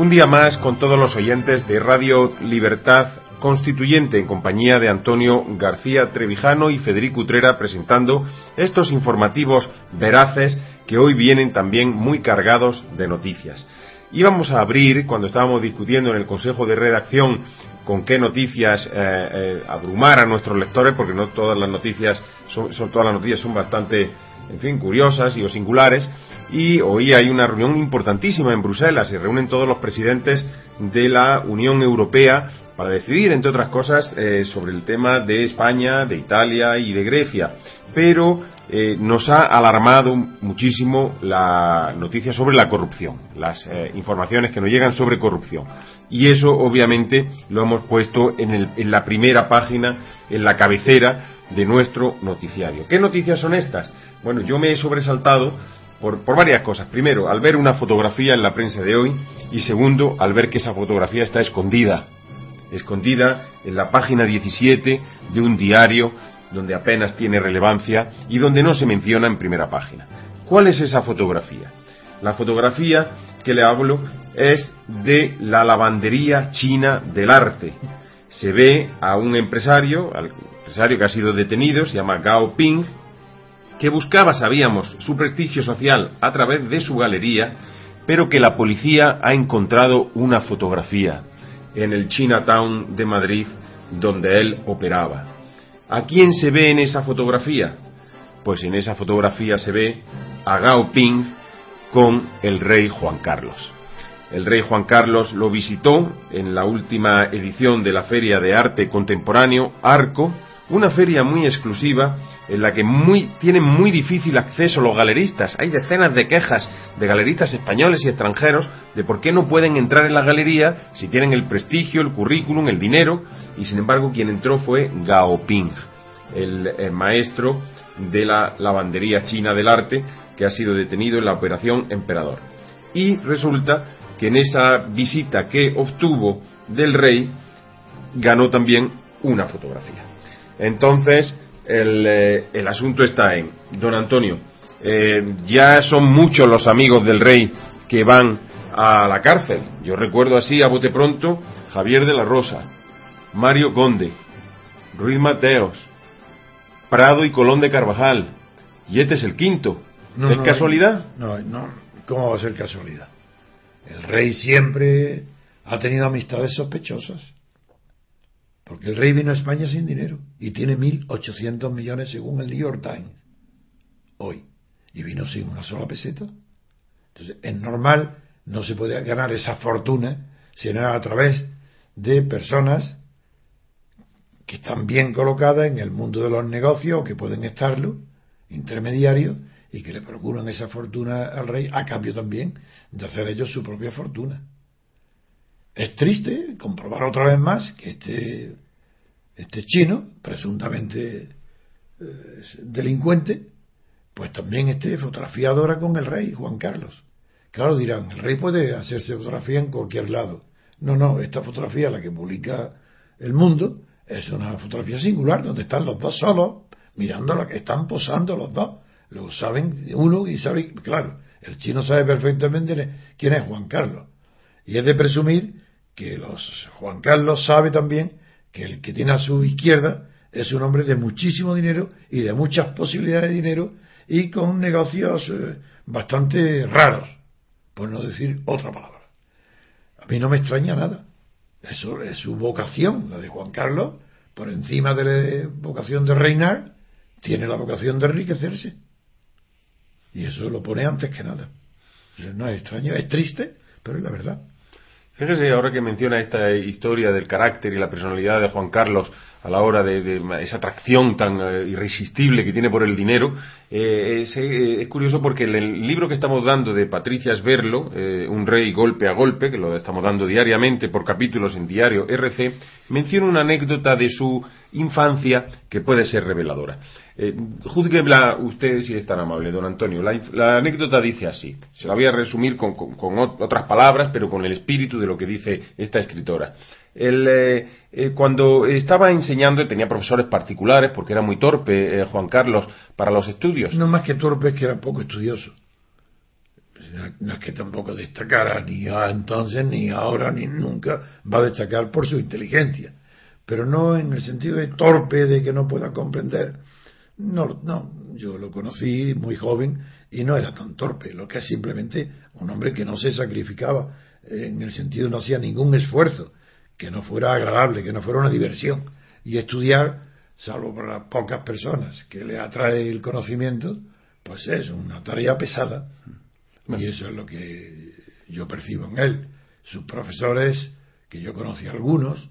Un día más con todos los oyentes de Radio Libertad Constituyente en compañía de Antonio García Trevijano y Federico Utrera presentando estos informativos veraces que hoy vienen también muy cargados de noticias. Íbamos a abrir, cuando estábamos discutiendo en el Consejo de Redacción con qué noticias eh, eh, abrumar a nuestros lectores, porque no todas las noticias son, todas las noticias son bastante, en fin, curiosas y o singulares. Y hoy hay una reunión importantísima en Bruselas. Se reúnen todos los presidentes de la Unión Europea para decidir, entre otras cosas, eh, sobre el tema de España, de Italia y de Grecia. Pero eh, nos ha alarmado muchísimo la noticia sobre la corrupción, las eh, informaciones que nos llegan sobre corrupción. Y eso, obviamente, lo hemos puesto en, la primera página, en la cabecera de nuestro noticiario. ¿Qué noticias son estas? Bueno, yo me he sobresaltado por, por, varias cosas. Primero, al ver una fotografía en la prensa de hoy y segundo, al ver que esa fotografía está escondida, escondida en la página 17 de un diario donde apenas tiene relevancia y donde no se menciona en primera página. ¿Cuál es esa fotografía? La fotografía que le hablo es de la lavandería china del arte. Se ve a un empresario, al empresario que ha sido detenido, se llama Gao Ping, que buscaba, sabíamos, su prestigio social a través de su galería, pero que la policía ha encontrado una fotografía en el Chinatown de Madrid donde él operaba. ¿A quién se ve en esa fotografía? Pues en esa fotografía se ve a Gao Ping con el rey Juan Carlos. El rey Juan Carlos lo visitó en la última edición de la Feria de Arte Contemporáneo Arco, una feria muy exclusiva en la que tienen muy difícil acceso los galeristas. Hay decenas de quejas de galeristas españoles y extranjeros de por qué no pueden entrar en la galería si tienen el prestigio, el currículum, el dinero, y sin embargo quien entró fue Gao Ping, el, maestro de la lavandería china del arte que ha sido detenido en la operación Emperador. Y resulta que en esa visita que obtuvo del rey ganó también una fotografía. Entonces, eh, el, asunto está en, don Antonio, eh, ya son muchos los amigos del rey que van a la cárcel. Yo recuerdo así, a bote pronto, Javier de la Rosa, Mario Conde, Ruiz Mateos, Prado y Colón de Carvajal. Y este es el quinto. ¿Es casualidad? No, no. ¿Cómo va a ser casualidad? El rey siempre ha tenido amistades sospechosas. Porque el rey vino a España sin dinero y tiene 1.800 millones según el New York Times hoy. Y vino sin una sola peseta. Entonces, es normal, no se puede ganar esa fortuna sino a través de personas que están bien colocadas en el mundo de los negocios o que pueden estarlo, intermediarios, y que le procuran esa fortuna al rey a cambio también de hacer ellos su propia fortuna. Es triste comprobar otra vez más que este, este chino, presuntamente eh, delincuente, pues también esté fotografiado ahora con el rey Juan Carlos. Claro, dirán, el rey puede hacerse fotografía en cualquier lado. No, no, esta fotografía, la que publica El Mundo, es una fotografía singular donde están los dos solos mirando lo que están posando los dos. Lo saben uno y sabe, claro, el chino sabe perfectamente quién es Juan Carlos. Y es de presumir que los, Juan Carlos sabe también que el que tiene a su izquierda es un hombre de muchísimo dinero y de muchas posibilidades de dinero y con negocios eh, bastante raros, por no decir otra palabra. A mí no me extraña nada. Eso es su vocación, la de Juan Carlos, por encima de la vocación de reinar, tiene la vocación de enriquecerse. Y eso lo pone antes que nada. no es extraño, es triste, pero es la verdad. Fíjese ahora que menciona esta historia del carácter y la personalidad de Juan Carlos a la hora de, esa atracción tan eh, irresistible que tiene por el dinero, eh, eh, es, curioso porque en el libro que estamos dando de Patricia Sverlo, Un rey golpe a golpe, que lo estamos dando diariamente por capítulos en diario RC, menciona una anécdota de su infancia que puede ser reveladora. Eh, juzguela usted si es tan amable, don Antonio. La, anécdota dice así. Se la voy a resumir con, otras palabras, pero con el espíritu de lo que dice esta escritora. Eh, eh, cuando estaba enseñando, tenía profesores particulares, porque era muy torpe Juan Carlos para los estudios. No más que torpe, es que era poco estudioso. no es que tampoco destacara ni entonces, ni ahora, ni nunca, va a destacar por su inteligencia, pero no en el sentido de torpe, de que no pueda comprender. No, no, yo lo conocí muy joven y no era tan torpe, lo que es simplemente un hombre que no se sacrificaba, en el sentido no hacía ningún esfuerzo, que no fuera agradable, que no fuera una diversión. Y estudiar, salvo para las pocas personas que le atrae el conocimiento, pues es una tarea pesada. Y eso es lo que yo percibo en él. Sus profesores, que yo conocí algunos,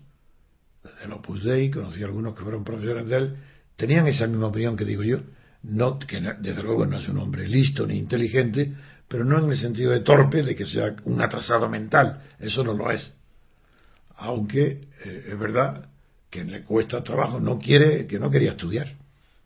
del Opus Dei, conocí algunos que fueron profesores de él, tenían esa misma opinión que digo yo. No, que desde luego no es un hombre listo ni inteligente, pero no en el sentido de torpe, de que sea un atrasado mental. Eso no lo es. Aunque eh, es verdad que le cuesta trabajo, no quiere, que no quería estudiar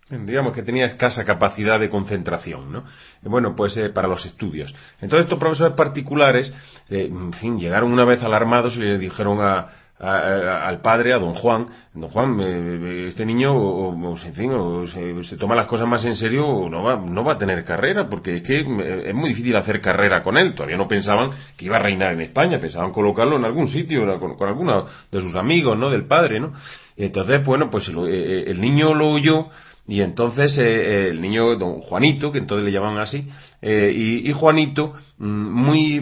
digamos que tenía escasa capacidad de concentración, ¿no? Bueno, pues eh, para los estudios. Entonces estos profesores particulares, eh, en fin, llegaron una vez alarmados y le dijeron a, al padre, a don Juan, don Juan, eh, este niño, o, en fin, o se, toma las cosas más en serio, o no va, no va a tener carrera, porque es que es muy difícil hacer carrera con él. Todavía no pensaban que iba a reinar en España, pensaban colocarlo en algún sitio, con, con alguno de sus amigos, ¿no? Del padre, ¿no? Entonces, bueno, pues el niño lo oyó, y entonces eh, eh, el niño, don Juanito, que entonces le llamaban así, eh, y, Juanito, mm, muy,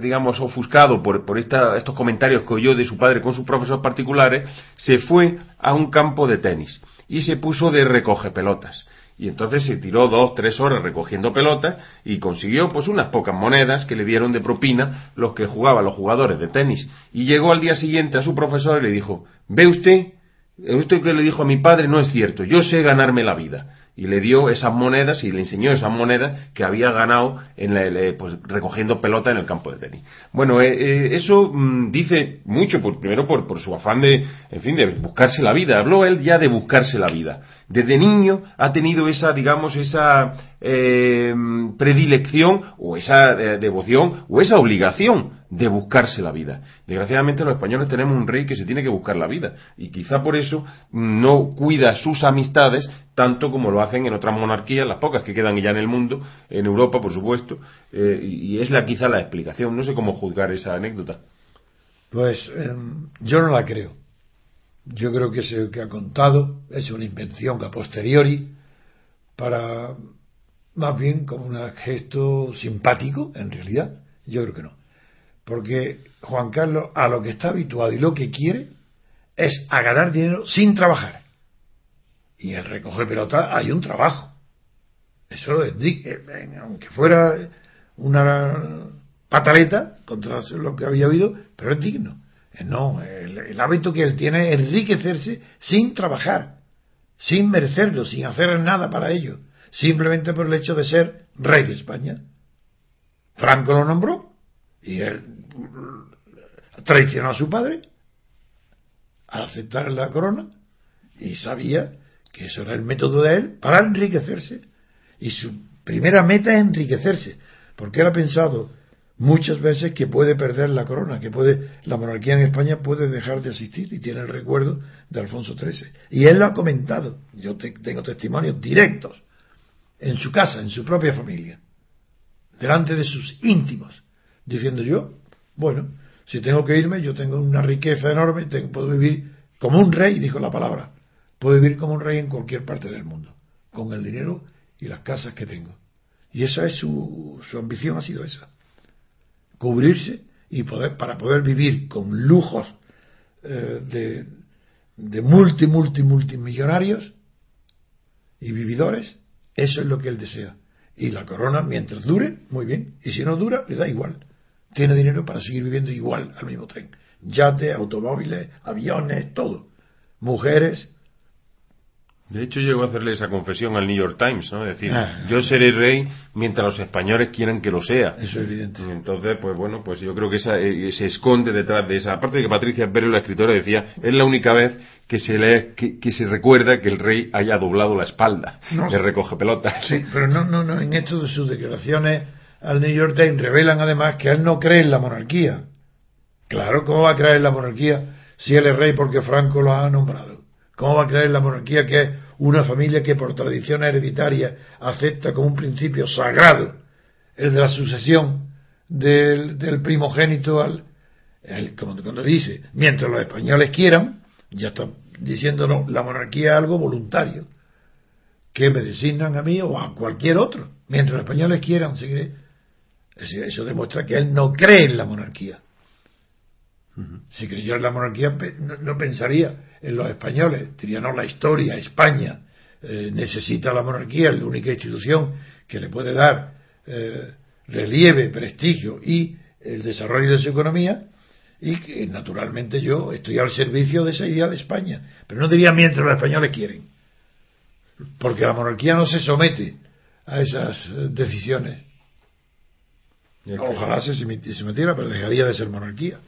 digamos, ofuscado por, por estos comentarios que oyó de su padre con sus profesores particulares, se fue a un campo de tenis y se puso de recoge pelotas. Y entonces se tiró dos, tres horas recogiendo pelotas y consiguió pues unas pocas monedas que le dieron de propina los que jugaban los jugadores de tenis. Y llegó al día siguiente a su profesor y le dijo, ¿ve usted? Esto que le dijo a mi padre no es cierto, yo sé ganarme la vida. Y le dio esas monedas y le enseñó esas monedas que había ganado en pues, recogiendo pelota en el campo de tenis. Bueno, eh, eh, eso mm, dice mucho, pues, primero por, por, su afán de, en fin, de buscarse la vida. Habló él ya de buscarse la vida. Desde niño ha tenido esa, digamos, esa eh, predilección o esa devoción o esa obligación de buscarse la vida. Desgraciadamente los españoles tenemos un rey que se tiene que buscar la vida y quizá por eso no cuida sus amistades tanto como lo hacen en otras monarquías, las pocas que quedan ya en el mundo, en Europa por supuesto, eh, y es la quizá la explicación. No sé cómo juzgar esa anécdota. Pues em, yo no la creo. Yo creo que ese que ha contado es una invención a posteriori para más bien como un gesto simpático, en realidad. Yo creo que no. Porque Juan Carlos a lo que está habituado y lo que quiere es a ganar dinero sin trabajar. Y el recoger pelota hay un trabajo. Eso es, eh, aunque fuera una pataleta contra lo que había habido, pero es digno. Eh, no, el, el hábito que él tiene es enriquecerse sin trabajar, sin merecerlo, sin hacer nada para ello, simplemente por el hecho de ser rey de España. Franco lo nombró y él traicionó a su padre al aceptar la corona y sabía que eso era el método de él para enriquecerse. Y su primera meta es enriquecerse, porque él ha pensado muchas veces que puede perder la corona, que puede la monarquía en España puede dejar de existir y tiene el recuerdo de Alfonso XIII. Y él lo ha comentado, yo tengo testimonios directos, en su casa, en su propia familia, delante de sus íntimos, diciendo yo, bueno, si tengo que irme, yo tengo una riqueza enorme, tengo, puedo vivir como un rey, dijo la palabra, puedo vivir como un rey en cualquier parte del mundo, con el dinero y las casas que tengo. Y esa es su, su ambición, ha sido esa, cubrirse y poder, para poder vivir con lujos eh, de, de multi, multi, multimillonarios y vividores, eso es lo que él desea. Y la corona, mientras dure, muy bien. Y si no dura, le da igual tiene dinero para seguir viviendo igual al mismo tren. Yates, automóviles, aviones, todo. Mujeres. De hecho, llegó a hacerle esa confesión al New York Times, ¿no? Es decir, ah. yo seré rey mientras los españoles quieran que lo sea. Eso es evidente. Entonces, pues bueno, pues yo creo que esa, eh, se esconde detrás de esa. Aparte de que Patricia Pérez, la escritora, decía, es la única vez que se lee, que, se recuerda que el rey haya doblado la espalda, no, que recoge pelotas. Sí, pero no, no, no, en esto de sus declaraciones al New York Times revelan además que él no cree en la monarquía. Claro, ¿cómo va a creer en la monarquía si él es rey porque Franco lo ha nombrado? ¿Cómo va a creer en la monarquía que es una familia que por tradición hereditaria acepta como un principio sagrado el de la sucesión del, primogénito al. como cuando dice, mientras los españoles quieran, ya está diciéndonos la monarquía es algo voluntario, que me designan a mí o a cualquier otro. Mientras los españoles quieran, seguiré. Eso demuestra que él no cree en la monarquía. Si creyera en la monarquía, no, pensaría en los españoles. Diría, no, la historia, España eh, necesita la monarquía, es la única institución que le puede dar eh, relieve, prestigio y el desarrollo de su economía. Y que naturalmente yo estoy al servicio de esa idea de España. Pero no diría mientras los españoles quieren. Porque la monarquía no se somete a esas eh, decisiones. Ojalá se, sometiera, pero dejaría de ser monarquía.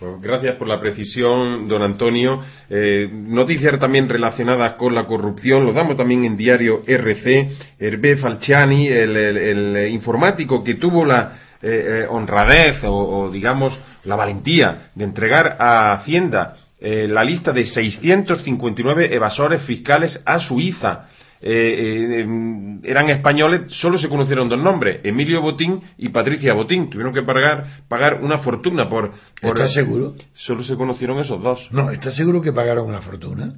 Pues gracias por la precisión, don Antonio. Eh, noticias también relacionadas con la corrupción, lo damos también en diario RC. Hervé Falciani, el, informático que tuvo la eh, eh, honradez o, digamos, la valentía de entregar a Hacienda la lista de 659 evasores fiscales a Suiza eh, eh, em, eran españoles, solo se conocieron dos nombres, Emilio Botín y Patricia Botín. Tuvieron que pagar, pagar una fortuna por... por ¿Estás seguro? Solo se conocieron esos dos. No, ¿estás seguro que pagaron una fortuna?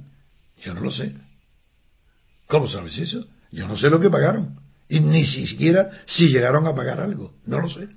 Yo no lo sé. ¿Cómo sabes eso? Yo no sé lo que pagaron. Y ni siquiera si llegaron a pagar algo. No lo sé.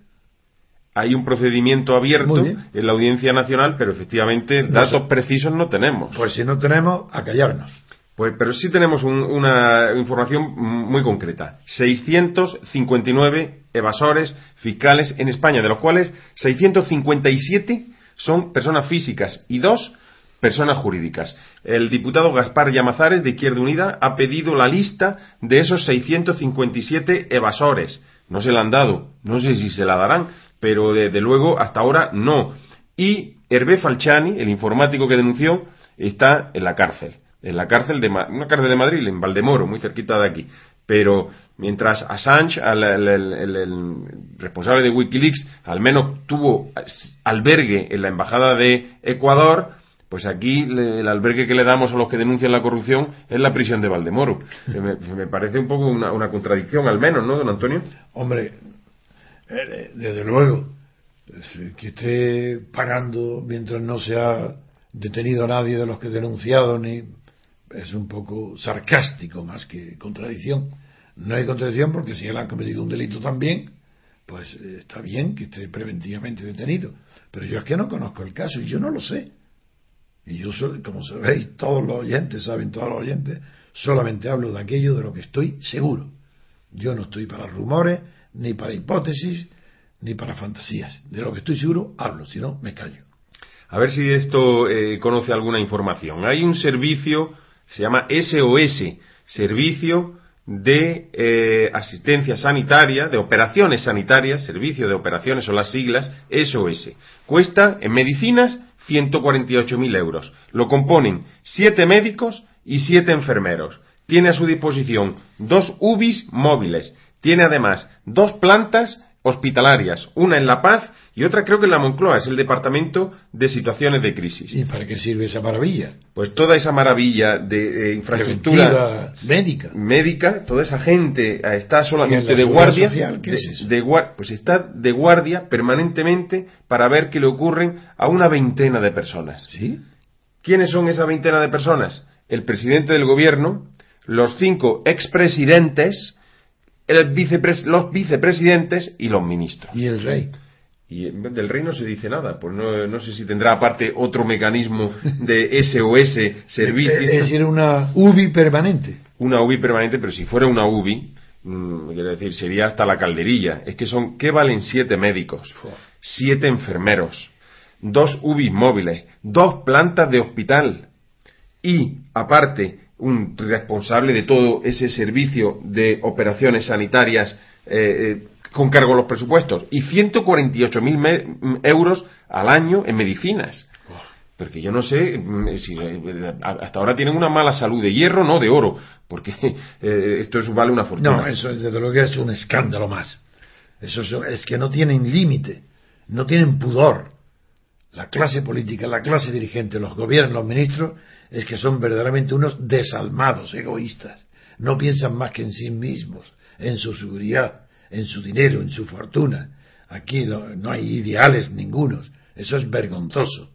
Hay un procedimiento abierto en la Audiencia Nacional, pero efectivamente datos precisos no tenemos. Pues si no tenemos, a callarnos. Pues, pero sí tenemos una información muy concreta. 659 evasores fiscales en España, de los cuales 657 son personas físicas y dos personas jurídicas. El diputado Gaspar Llamazares de Izquierda Unida ha pedido la lista de esos 657 evasores. No se la han dado, no sé si se la darán, pero desde luego hasta ahora no. Y Hervé Falciani, el informático que denunció, está en la cárcel en la cárcel de una cárcel de Madrid, en Valdemoro, muy cerquita de aquí. Pero mientras Assange, el, responsable de Wikileaks, al menos tuvo albergue en la embajada de Ecuador, pues aquí el albergue que le damos a los que denuncian la corrupción es la prisión de Valdemoro. me, parece un poco una, una, contradicción, al menos, ¿no, don Antonio? Hombre, eh, desde luego, que esté pagando mientras no se ha detenido a nadie de los que denunciado ni es un poco sarcástico más que contradicción. No hay contradicción porque si él ha cometido un delito también, pues eh, está bien que esté preventivamente detenido. Pero yo es que no conozco el caso y yo no lo sé. Y yo, como sabéis, todos los oyentes, saben todos los oyentes, solamente hablo de aquello de lo que estoy seguro. Yo no estoy para rumores, ni para hipótesis, ni para fantasías. De lo que estoy seguro hablo, si no, me callo. A ver si esto eh, conoce alguna información. Hay un servicio se llama SOS, Servicio de eh, Asistencia Sanitaria, de Operaciones Sanitarias, Servicio de Operaciones son las siglas, SOS. Cuesta en medicinas 148.000 euros. Lo componen siete médicos y siete enfermeros. Tiene a su disposición dos UBIs móviles. Tiene además dos plantas hospitalarias, una en La Paz y otra creo que en la Moncloa, es el Departamento de Situaciones de Crisis. ¿Y para qué sirve esa maravilla? Pues toda esa maravilla de, infraestructura médica. médica, toda esa gente eh, está solamente de guardia. de, pues está de guardia permanentemente para ver qué le ocurren a una veintena de personas. ¿Sí? ¿Quiénes son esa veintena de personas? El presidente del gobierno, los cinco expresidentes, el los vicepresidentes y los ministros. ¿Y el rey? Y del rey no se dice nada, pues no, no sé si tendrá aparte otro mecanismo de SOS servicio. Es decir, una UBI permanente. Una UBI permanente, pero si fuera una UBI, mm, quiero decir, sería hasta la calderilla. Es que son, ¿qué valen siete médicos? Siete enfermeros, dos UBI móviles, dos plantas de hospital y, aparte, un responsable de todo ese servicio de operaciones sanitarias eh, eh con cargo a los presupuestos y 148.000 euros al año en medicinas. Porque yo no sé mm, si eh, hasta ahora tienen una mala salud de hierro, no de oro, porque eh, esto es, vale una fortuna. No, eso desde luego es un escándalo más. Eso es, que no tienen límite, no tienen pudor. La clase política, la clase dirigente, los gobiernos, los ministros, es que son verdaderamente unos desalmados, egoístas. No piensan más que en sí mismos, en su seguridad, en su dinero, en su fortuna. Aquí no, hay ideales ningunos. Eso es vergonzoso.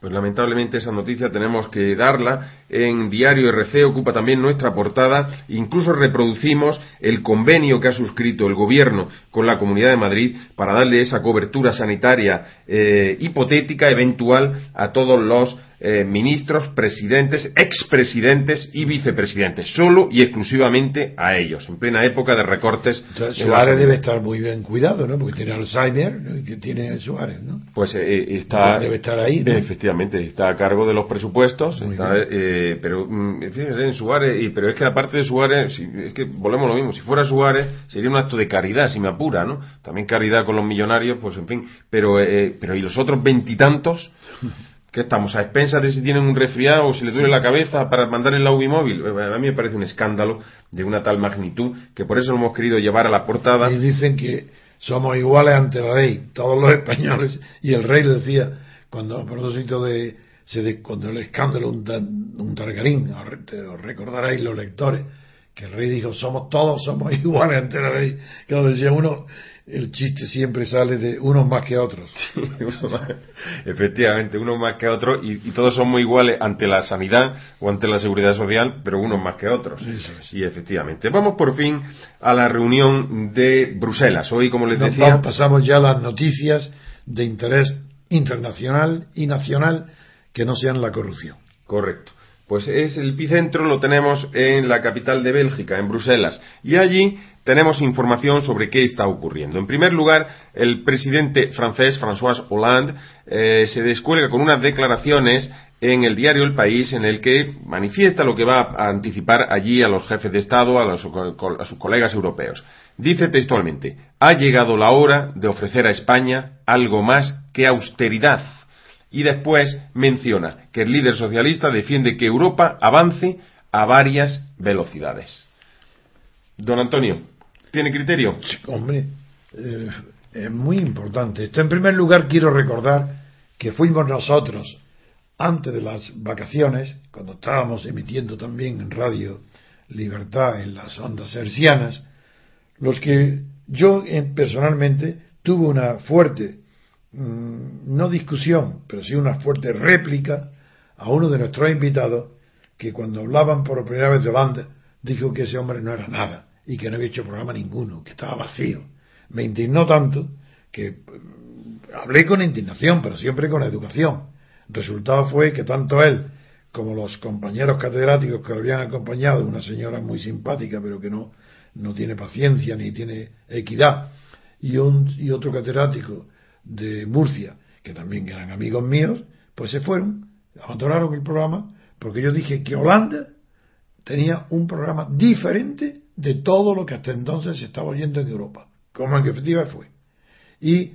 Pues lamentablemente esa noticia tenemos que darla. En Diario RC ocupa también nuestra portada. Incluso reproducimos el convenio que ha suscrito el Gobierno con la Comunidad de Madrid para darle esa cobertura sanitaria eh, hipotética, eventual, a todos los eh, ministros, presidentes, expresidentes y vicepresidentes, solo y exclusivamente a ellos, en plena época de recortes. Suárez debe estar muy bien cuidado, ¿no? Porque tiene Alzheimer, ¿no? que tiene Suárez, ¿no? Pues eh, está. Debe estar ahí, ¿no? Efectivamente, está a cargo de los presupuestos, eh, pero mm, fíjense en Suárez, y, pero es que aparte de Suárez, es que volvemos a lo mismo, si fuera Suárez sería un acto de caridad, si me apura, ¿no? También caridad con los millonarios, pues en fin, pero, pero ¿y los otros veintitantos? ¿Qué estamos? ¿A expensas de si tienen un resfriado o si les duele la cabeza para mandar el UBI móvil? Eh, a mí me parece un escándalo de una tal magnitud que por eso lo hemos querido llevar a la portada. Y dicen que somos iguales ante la ley, todos los españoles. Y el rey le decía, cuando a propósito de, cuando el escándalo, un, un targarín, os recordaréis los lectores, que el rey dijo, somos todos, somos iguales ante la ley. Que lo decía uno, el chiste siempre sale de unos más que otros. efectivamente, unos más que otros y, todos somos iguales ante la sanidad o ante la seguridad social, pero unos más que otros. Sí, efectivamente. Vamos por fin a la reunión de Bruselas. Hoy, como les decía. pasamos ya a las noticias de interés internacional y nacional que no sean la corrupción. Correcto. Pues es el epicentro, lo tenemos en la capital de Bélgica, en Bruselas. Y allí tenemos información sobre qué está ocurriendo. En primer lugar, el presidente francés, François Hollande, eh, se descuelga con unas declaraciones en el diario El País en el que manifiesta lo que va a anticipar allí a los jefes de Estado, a, a sus colegas europeos. Dice textualmente, ha llegado la hora de ofrecer a España algo más que austeridad. Y después menciona que el líder socialista defiende que Europa avance a varias velocidades. Don Antonio, ¿Tiene criterio? Hombre, eh, es muy importante. Esto en primer lugar quiero recordar que fuimos nosotros, antes de las vacaciones, cuando estábamos emitiendo también en Radio Libertad en las ondas hercianas, los que yo personalmente tuve una fuerte, mm, no discusión, pero sí una fuerte réplica a uno de nuestros invitados que cuando hablaban por primera vez de Holanda dijo que ese hombre no era nada y que no había hecho programa ninguno, que estaba vacío. Me indignó tanto que mm, hablé con indignación, pero siempre con educación. Resultado fue que tanto él como los compañeros catedráticos que lo habían acompañado, una señora muy simpática, pero que no, no tiene paciencia ni tiene equidad, y, un, y otro catedrático de Murcia, que también eran amigos míos, pues se fueron, abandonaron el programa, porque yo dije que Holanda tenía un programa diferente de todo lo que hasta entonces se estaba oyendo en Europa, como en efectiva fue. Y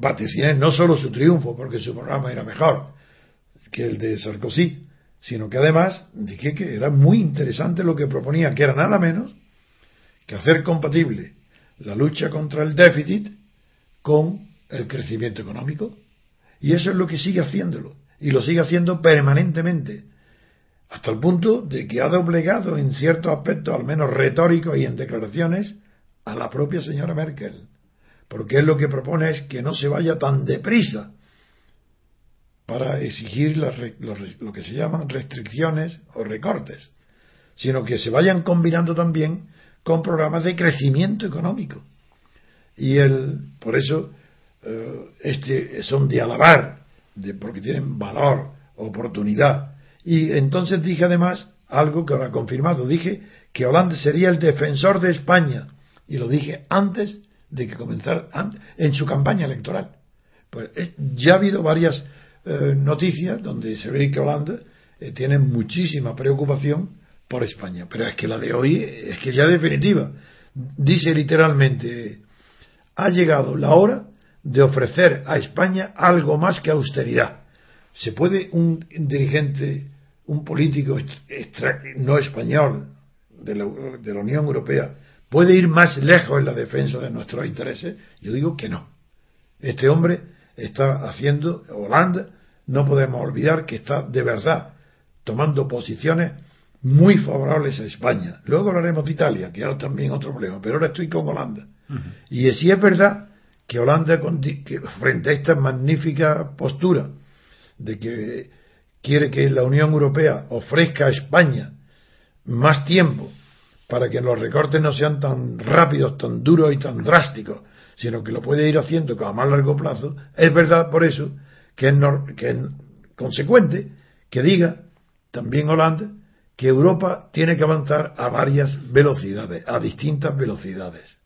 vaticiné no solo su triunfo, porque su programa era mejor que el de Sarkozy, sino que además dije que era muy interesante lo que proponía, que era nada menos que hacer compatible la lucha contra el déficit con el crecimiento económico. Y eso es lo que sigue haciéndolo. Y lo sigue haciendo permanentemente hasta el punto de que ha doblegado en ciertos aspectos, al menos retóricos y en declaraciones, a la propia señora Merkel, porque él lo que propone es que no se vaya tan deprisa para exigir lo que se llaman restricciones o recortes, sino que se vayan combinando también con programas de crecimiento económico. Y él, por eso, eh, este, son de alabar, de, porque tienen valor, oportunidad, y entonces dije además algo que ahora confirmado. Dije que Holanda sería el defensor de España. Y lo dije antes de que comenzara, en su campaña electoral. Pues eh, ya ha habido varias eh, noticias donde se ve que Holanda eh, tiene muchísima preocupación por España. Pero es que la de hoy es que ya definitiva. Dice literalmente, ha llegado la hora de ofrecer a España algo más que austeridad. ¿Se puede un dirigente un político no español de la, de la Unión Europea puede ir más lejos en la defensa de nuestros intereses? Yo digo que no. Este hombre está haciendo, Holanda, no podemos olvidar que está de verdad tomando posiciones muy favorables a España. Luego hablaremos de Italia, que es también otro problema, pero ahora estoy con Holanda. Y si es verdad que Holanda, frente a esta magnífica postura de que quiere que la Unión Europea ofrezca a España más tiempo para que los recortes no sean tan rápidos, tan duros y tan drásticos, sino que lo puede ir haciendo a más largo plazo, es verdad por eso que es, que es consecuente que diga también Holanda que Europa tiene que avanzar a varias velocidades, a distintas velocidades.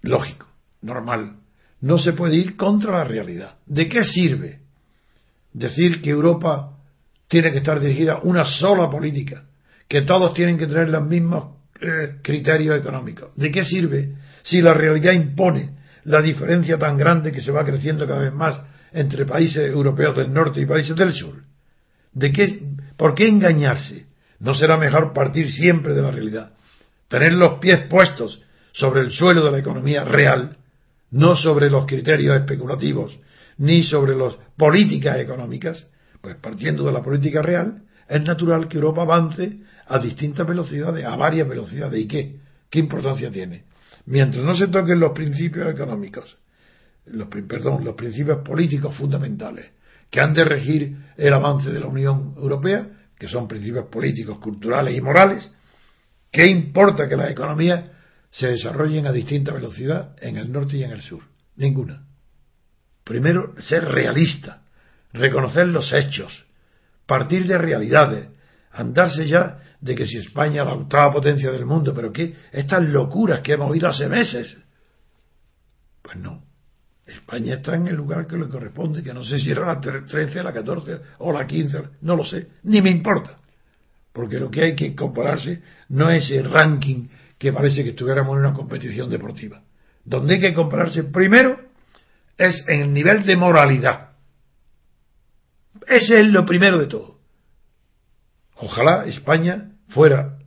Lógico, normal. No se puede ir contra la realidad. ¿De qué sirve decir que Europa tiene que estar dirigida una sola política, que todos tienen que tener los mismos eh, criterios económicos? ¿De qué sirve si la realidad impone la diferencia tan grande que se va creciendo cada vez más entre países europeos del norte y países del sur? ¿De qué, ¿Por qué engañarse? ¿No será mejor partir siempre de la realidad? Tener los pies puestos sobre el suelo de la economía real, no sobre los criterios especulativos, ni sobre las políticas económicas. Pues partiendo de la política real, es natural que Europa avance a distintas velocidades, a varias velocidades. ¿Y qué? ¿Qué importancia tiene? Mientras no se toquen los principios económicos, los, perdón, los principios políticos fundamentales, que han de regir el avance de la Unión Europea, que son principios políticos, culturales y morales, ¿qué importa que las economías se desarrollen a distinta velocidad en el norte y en el sur? Ninguna. Primero, ser realista, reconocer los hechos, partir de realidades, andarse ya de que si España es la octava potencia del mundo, pero qué, estas locuras que hemos oído hace meses. Pues no. España está en el lugar que le corresponde, que no sé si era la 13, la 14 o la 15, no lo sé, ni me importa. Porque lo que hay que compararse no es el ranking que parece que estuviéramos en una competición deportiva. Donde hay que compararse primero es en el nivel de moralidad. Ese es lo primero de todo. Ojalá España fuera,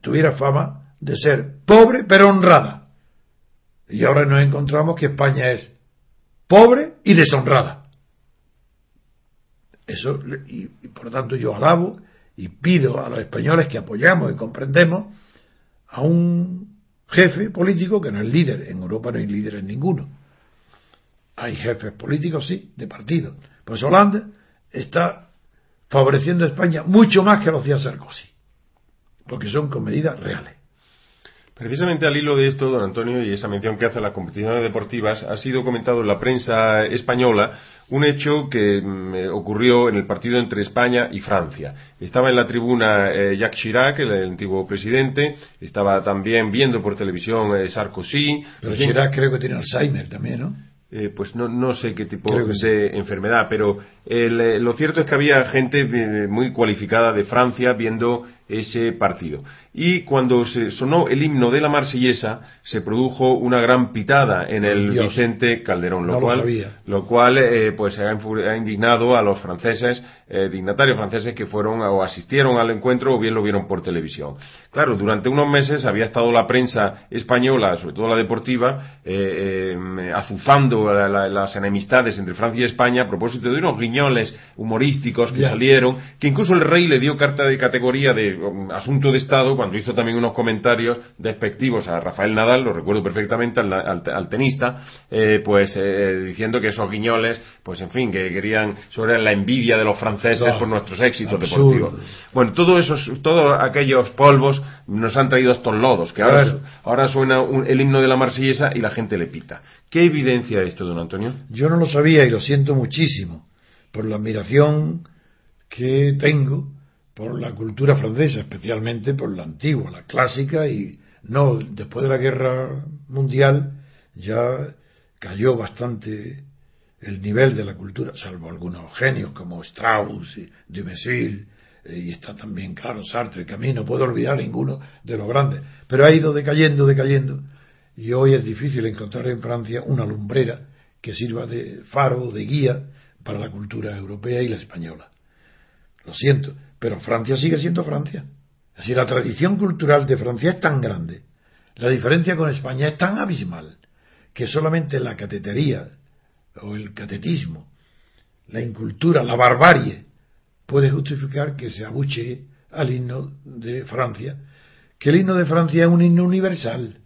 tuviera fama de ser pobre pero honrada. Y ahora nos encontramos que España es pobre y deshonrada. Eso, y, por lo tanto yo alabo y pido a los españoles que apoyamos y comprendemos a un jefe político que no es líder. En Europa no hay líderes ninguno. Hay jefes políticos, sí, de partido. Pues Holanda está favoreciendo a España mucho más que lo hacía Sarkozy. Porque son con medidas reales. Precisamente al hilo de esto, don Antonio, y esa mención que hace a las competiciones deportivas, ha sido comentado en la prensa española un hecho que mm, ocurrió en el partido entre España y Francia. Estaba en la tribuna eh, Jacques Chirac, el, antiguo presidente, estaba también viendo por televisión eh, Sarkozy. Pero Chirac creo que tiene Alzheimer también, ¿no? Eh, pues no, no sé qué tipo de enfermedad, pero lo cierto es que había gente muy cualificada de Francia viendo ese partido. Y cuando se sonó el himno de la marsellesa, se produjo una gran pitada en el Vicente Calderón, lo cual, lo, cual eh, pues ha, indignado a los franceses, eh, dignatarios franceses que fueron o asistieron al encuentro o bien lo vieron por televisión. Claro, durante unos meses había estado la prensa española, sobre todo la deportiva, eh, azuzando las enemistades entre Francia y España a propósito de unos guiñoles humorísticos que salieron, que incluso el rey le dio carta de categoría de asunto de Estado cuando hizo también unos comentarios despectivos a Rafael Nadal, lo recuerdo perfectamente, al, tenista, eh, pues eh, diciendo que esos guiñoles, pues en fin, que querían sobre la envidia de los franceses por nuestros éxitos deportivos. Bueno, todos esos, todos aquellos polvos nos han traído estos lodos, que ahora, ahora suena el himno de la marsellesa y la gente le pita. ¿Qué evidencia esto, don Antonio? Yo no lo sabía y lo siento muchísimo por la admiración que tengo por la cultura francesa, especialmente por la antigua, la clásica, y no, después de la guerra mundial ya cayó bastante el nivel de la cultura, salvo algunos genios como Strauss y eh, y está también, claro, Sartre, que a no puedo olvidar ninguno de los grandes, pero ha ido decayendo, decayendo, y hoy es difícil encontrar en Francia una lumbrera que sirva de faro, de guía para la cultura europea y la española. Lo siento, pero Francia sigue siendo Francia. Así la tradición cultural de Francia es tan grande, la diferencia con España es tan abismal, que solamente la catetería o el catetismo, la incultura, la barbarie, puede justificar que se abuche al himno de Francia, que el himno de Francia es un himno universal.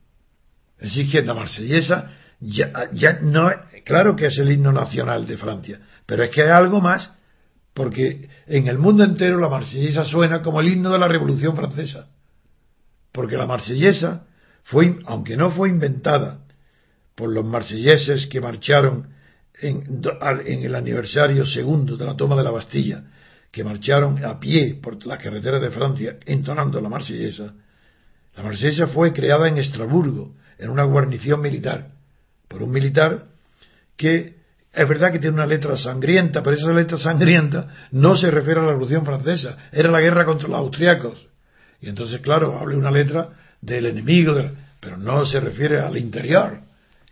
Así que marsellesa ya, ya no, claro que es el himno nacional de Francia, pero es que hay algo más, porque en el mundo entero la marsellesa suena como el himno de la Revolución Francesa. Porque la marsellesa fue, aunque no fue inventada por los marselleses que marcharon en, en, el aniversario segundo de la toma de la Bastilla, que marcharon a pie por las carreteras de Francia entonando la marsellesa, la marsellesa fue creada en Estrasburgo, en una guarnición militar, por un militar que es verdad que tiene una letra sangrienta, pero esa letra sangrienta no se refiere a la Revolución Francesa, era la guerra contra los austriacos. Y entonces, claro, habla una letra del enemigo, pero no se refiere al interior.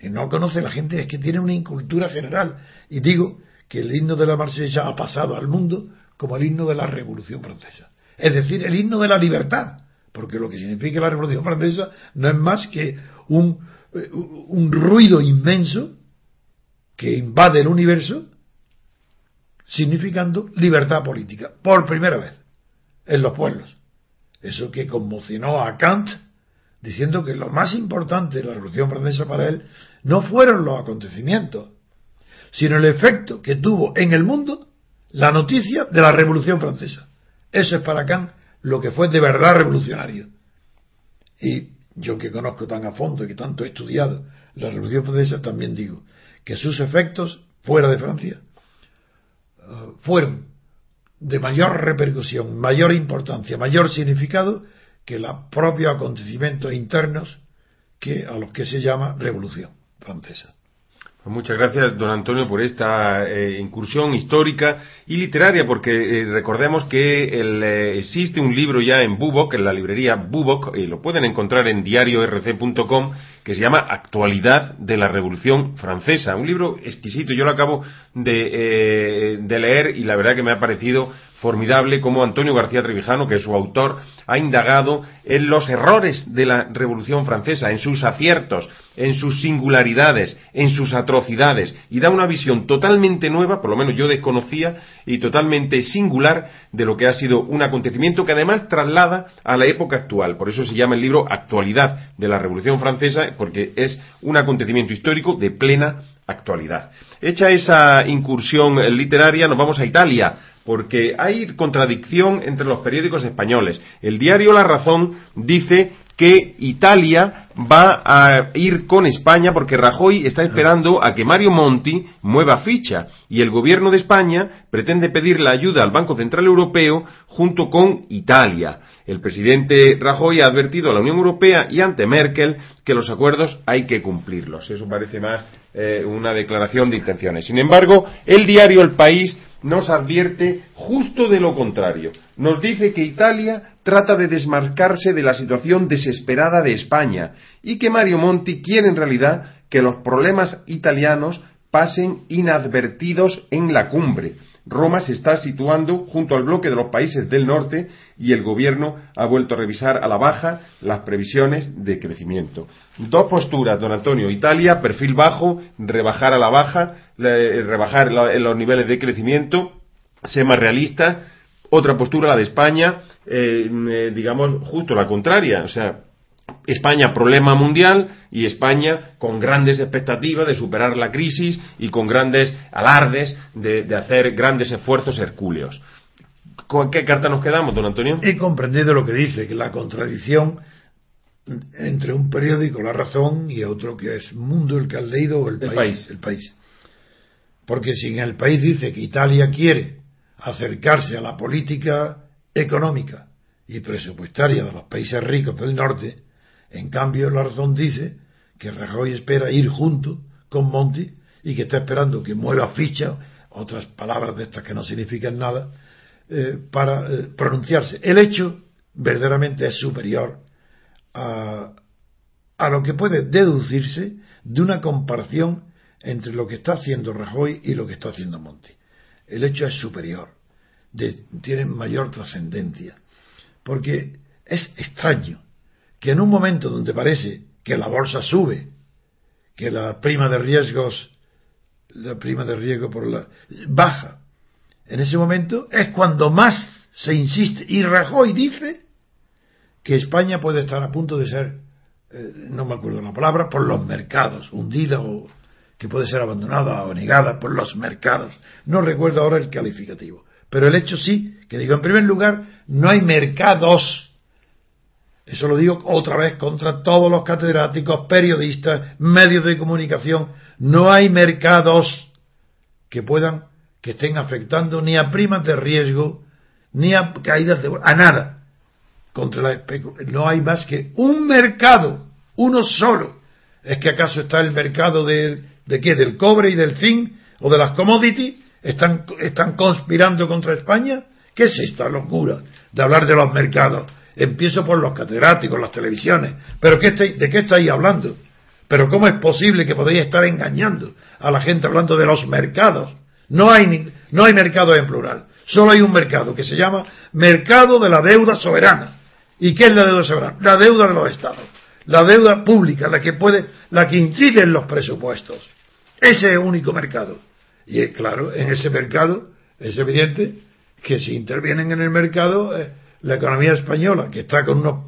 Y no conoce la gente, es que tiene una incultura general. Y digo que el himno de la Marsella ha pasado al mundo como el himno de la Revolución Francesa. Es decir, el himno de la libertad. Porque lo que significa la Revolución Francesa no es más que un, eh, un ruido inmenso que invade el universo, significando libertad política, por primera vez, en los pueblos. Eso que conmocionó a Kant, diciendo que lo más importante de la Revolución Francesa para él no fueron los acontecimientos, sino el efecto que tuvo en el mundo la noticia de la Revolución Francesa. Eso es para Kant lo que fue de verdad revolucionario. Y yo que conozco tan a fondo y que tanto he estudiado la Revolución Francesa, también digo que sus efectos fuera de Francia eh, fueron de mayor repercusión, mayor importancia, mayor significado que los propios acontecimientos internos que a los que se llama Revolución Francesa. Pues muchas gracias, don Antonio, por esta eh, incursión histórica y literaria, porque eh, recordemos que eh, existe un libro ya en Bubok, en la librería Bubok, y lo pueden encontrar en diariorc.com, que se llama Actualidad de la Revolución Francesa. Un libro exquisito, yo lo acabo de, de leer y la verdad que me ha parecido formidable como Antonio García Trevijano, que es su autor, ha indagado en los errores de la Revolución Francesa, en sus aciertos, en sus singularidades, en sus atrocidades, y da una visión totalmente nueva, por lo menos yo desconocía, y totalmente singular de lo que ha sido un acontecimiento que además traslada a la época actual. Por eso se llama el libro Actualidad de la Revolución Francesa, porque es un acontecimiento histórico de plena actualidad. Hecha esa incursión literaria, nos vamos a Italia porque hay contradicción entre los periódicos españoles. El diario La Razón dice que Italia va a ir con España porque Rajoy está esperando a que Mario Monti mueva ficha y el gobierno de España pretende pedir la ayuda al Banco Central Europeo junto con Italia. El presidente Rajoy ha advertido a la Unión Europea y ante Merkel que los acuerdos hay que cumplirlos. Eso parece más eh, una declaración de intenciones. Sin embargo, el diario El País nos advierte justo de lo contrario. Nos dice que Italia trata de desmarcarse de la situación desesperada de España y que Mario Monti quiere en realidad que los problemas italianos pasen inadvertidos en la cumbre Roma se está situando junto al bloque de los países del norte y el gobierno ha vuelto a revisar a la baja las previsiones de crecimiento. Dos posturas, don Antonio. Italia, perfil bajo, rebajar a la baja, rebajar los niveles de crecimiento, ser más realista. Otra postura, la de España, eh, eh, digamos, justo la contraria. O sea, España problema mundial y España con grandes expectativas de superar la crisis y con grandes alardes de, hacer grandes esfuerzos hercúleos. ¿Con qué carta nos quedamos, don Antonio? He comprendido lo que dice, que la contradicción entre un periódico La Razón y otro que es Mundo, el que has leído, o el, país, El país. Porque si en el país dice que Italia quiere acercarse a la política económica y presupuestaria de los países ricos del norte, en cambio, la razón dice que Rajoy espera ir junto con Monti y que está esperando que mueva ficha, otras palabras de estas que no significan nada, eh, para eh, pronunciarse. El hecho verdaderamente es superior a, a lo que puede deducirse de una comparación entre lo que está haciendo Rajoy y lo que está haciendo Monti. El hecho es superior, tiene mayor trascendencia, porque es extraño que en un momento donde parece que la bolsa sube, que la prima de riesgos, la prima de riesgo por la baja, en ese momento es cuando más se insiste. Y Rajoy dice que España puede estar a punto de ser, eh, no me acuerdo la palabra, por los mercados, hundida o que puede ser abandonada o negada por los mercados. No recuerdo ahora el calificativo. Pero el hecho sí, que digo, en primer lugar, no hay mercados. Eso lo digo otra vez contra todos los catedráticos, periodistas, medios de comunicación. No hay mercados que puedan, que estén afectando ni a primas de riesgo, ni a caídas de, a nada. Contra la, no hay más que un mercado, uno solo. ¿Es que acaso está el mercado de, qué? ¿Del cobre y del zinc? ¿O de las commodities? ¿Están, conspirando contra España? ¿Qué es esta locura de hablar de los mercados? Empiezo por los catedráticos, las televisiones. ¿Pero qué de qué estáis hablando? ¿Pero cómo es posible que podáis estar engañando a la gente hablando de los mercados? No hay, no hay mercado en plural. Solo hay un mercado que se llama mercado de la deuda soberana. ¿Y qué es la deuda soberana? La deuda de los estados. La deuda pública, la que puede, la que incide en los presupuestos. Ese es el único mercado. Y claro, en ese mercado es evidente que si intervienen en el mercado, eh, la economía española, que está con unos,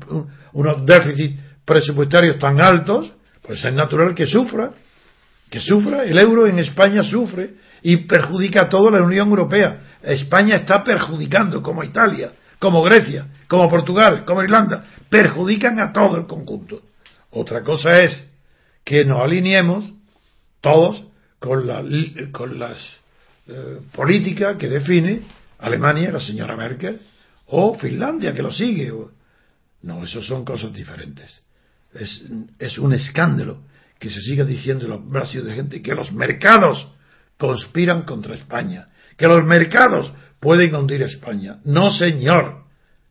unos déficits presupuestarios tan altos, pues es natural que sufra, que sufra. El euro en España sufre y perjudica a toda la Unión Europea. España está perjudicando, como Italia, como Grecia, como Portugal, como Irlanda, perjudican a todo el conjunto. Otra cosa es que nos alineemos todos con, la, con las eh, que define Alemania, la señora Merkel, o Finlandia, que lo sigue. No, eso son cosas diferentes. Es, es un escándalo que se siga diciendo en los brazos de gente que los mercados conspiran contra España, que los mercados pueden hundir España. No, señor.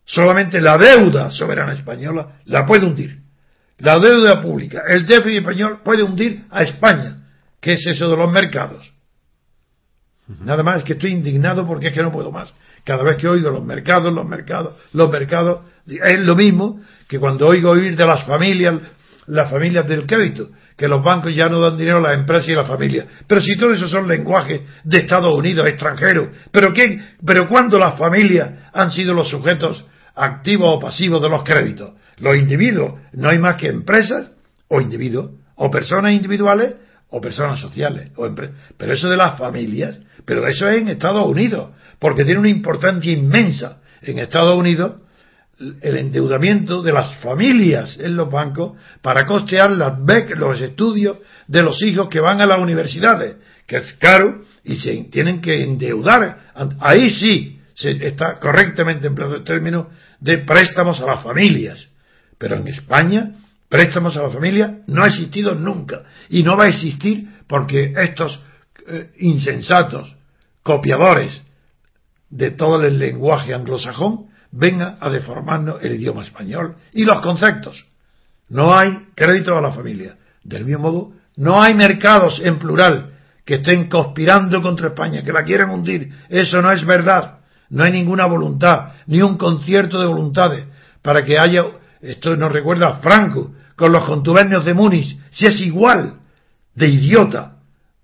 Solamente la deuda soberana española la puede hundir. La deuda pública, el déficit español puede hundir a España. ¿Qué es eso de los mercados? Nada más que estoy indignado porque es que no puedo más. Cada vez que oigo los mercados, los mercados, los mercados, es lo mismo que cuando oigo oír de las familias, las familias del crédito, que los bancos ya no dan dinero a las empresas y a las familias. Pero si todo eso son lenguajes de Estados Unidos, extranjeros, ¿pero qué? ¿Pero cuándo las familias han sido los sujetos activos o pasivos de los créditos? Los individuos, no hay más que empresas o individuos, o personas individuales o personas sociales, o pero eso de las familias, pero eso es en Estados Unidos, porque tiene una importancia inmensa en Estados Unidos el endeudamiento de las familias en los bancos para costear las becas, los estudios de los hijos que van a las universidades, que es caro y se tienen que endeudar. Ahí sí se está correctamente empleado el término de préstamos a las familias. Pero en España préstamos a la familia no ha existido nunca y no va a existir porque estos eh, insensatos copiadores de todo el lenguaje anglosajón vengan a deformarnos el idioma español y los conceptos. No hay crédito a la familia. Del mismo modo, no hay mercados en plural que estén conspirando contra España, que la quieran hundir. Eso no es verdad. No hay ninguna voluntad, ni un concierto de voluntades para que haya, esto nos recuerda a Franco, con los contubernios de Múnich, si es igual de idiota,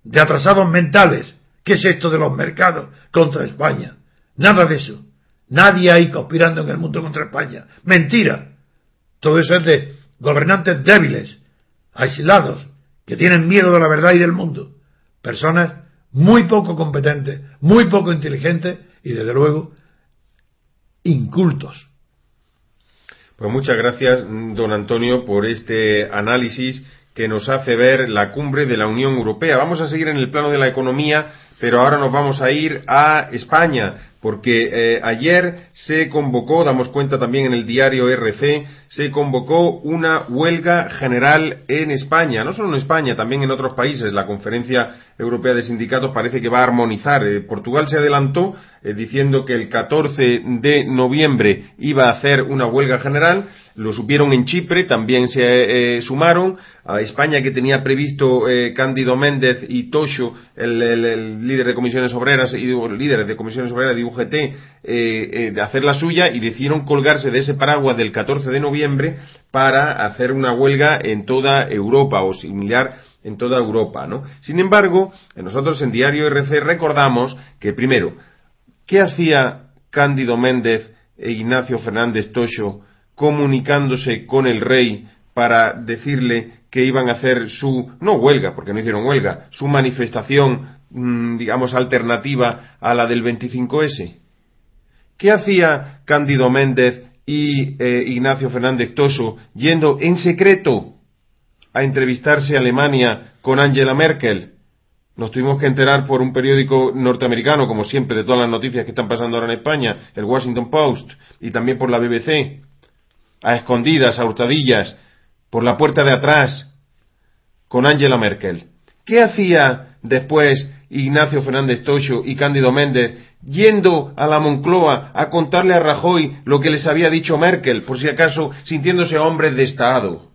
de atrasados mentales, ¿qué es esto de los mercados contra España? Nada de eso. Nadie hay conspirando en el mundo contra España. Mentira. Todo eso es de gobernantes débiles, aislados, que tienen miedo de la verdad y del mundo. Personas muy poco competentes, muy poco inteligentes y desde luego incultos. Pues muchas gracias, don Antonio, por este análisis que nos hace ver la cumbre de la Unión Europea. Vamos a seguir en el plano de la economía, pero ahora nos vamos a ir a España, porque eh, ayer se convocó, damos cuenta también en el diario RC, se convocó una huelga general en España, no solo en España, también en otros países. La Conferencia Europea de Sindicatos parece que va a armonizar. Eh, Portugal se adelantó eh, diciendo que el 14 de noviembre iba a hacer una huelga general lo supieron en Chipre, también se eh, sumaron. A España, que tenía previsto eh, Cándido Méndez y Tosho, el, líder de comisiones obreras y líderes de comisiones obreras de UGT, eh, de hacer la suya y decidieron colgarse de ese paraguas del 14 de noviembre para hacer una huelga en toda Europa o similar en toda Europa, ¿no? Sin embargo, nosotros en Diario RC recordamos que primero ¿qué hacía Cándido Méndez e Ignacio Fernández Tocho comunicándose con el rey para decirle que iban a hacer su, no huelga, porque no hicieron huelga, su manifestación, mm, digamos, alternativa a la del 25S? ¿Qué hacía Cándido Méndez y eh, Ignacio Fernández Toso yendo en secreto a entrevistarse a Alemania con Angela Merkel? Nos tuvimos que enterar por un periódico norteamericano, como siempre, de todas las noticias que están pasando ahora en España, el Washington Post, y también por la BBC, a escondidas, a hurtadillas, por la puerta de atrás, con Angela Merkel. ¿Qué hacía después Ignacio Fernández Tocho y Cándido Méndez yendo a la Moncloa a contarle a Rajoy lo que les había dicho Merkel, por si acaso sintiéndose hombres de Estado?